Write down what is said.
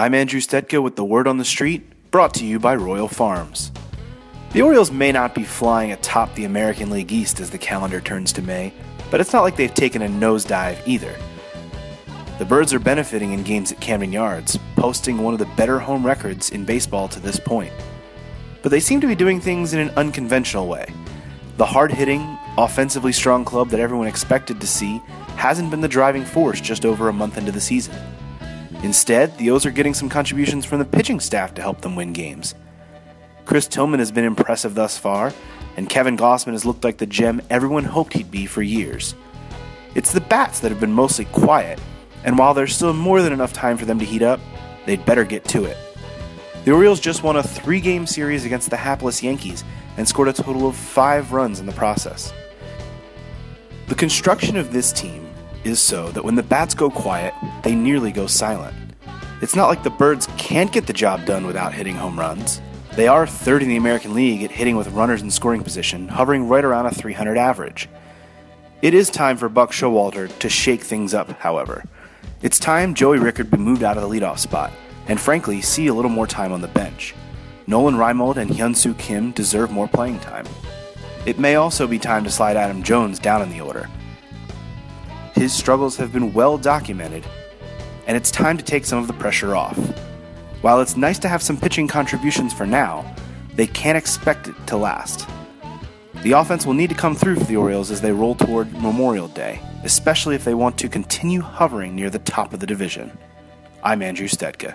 I'm Andrew Stetka with the Word on the Street, brought to you by Royal Farms. The Orioles may not be flying atop the American League East as the calendar turns to May, but it's not like they've taken a nosedive either. The Birds are benefiting in games at Camden Yards, posting one of the better home records in baseball to this point. But they seem to be doing things in an unconventional way. The hard hitting, offensively strong club that everyone expected to see hasn't been the driving force just over a month into the season. Instead, the O's are getting some contributions from the pitching staff to help them win games. Chris Tillman has been impressive thus far, and Kevin Gausman has looked like the gem everyone hoped he'd be for years. It's the bats that have been mostly quiet, and while there's still more than enough time for them to heat up, they'd better get to it. The Orioles just won a three game series against the hapless Yankees and scored a total of five runs in the process. The construction of this team is so that when the bats go quiet, they nearly go silent. It's not like the Birds can't get the job done without hitting home runs. They are third in the American League at hitting with runners in scoring position, hovering right around a 300 average. It is time for Buck Showalter to shake things up, however. It's time Joey Rickard be moved out of the leadoff spot, and frankly, see a little more time on the bench. Nolan Reimold and Hyunsoo Kim deserve more playing time. It may also be time to slide Adam Jones down in the order. His struggles have been well documented, and it's time to take some of the pressure off. While it's nice to have some pitching contributions for now, they can't expect it to last. The offense will need to come through for the Orioles as they roll toward Memorial Day, especially if they want to continue hovering near the top of the division. I'm Andrew Stetka.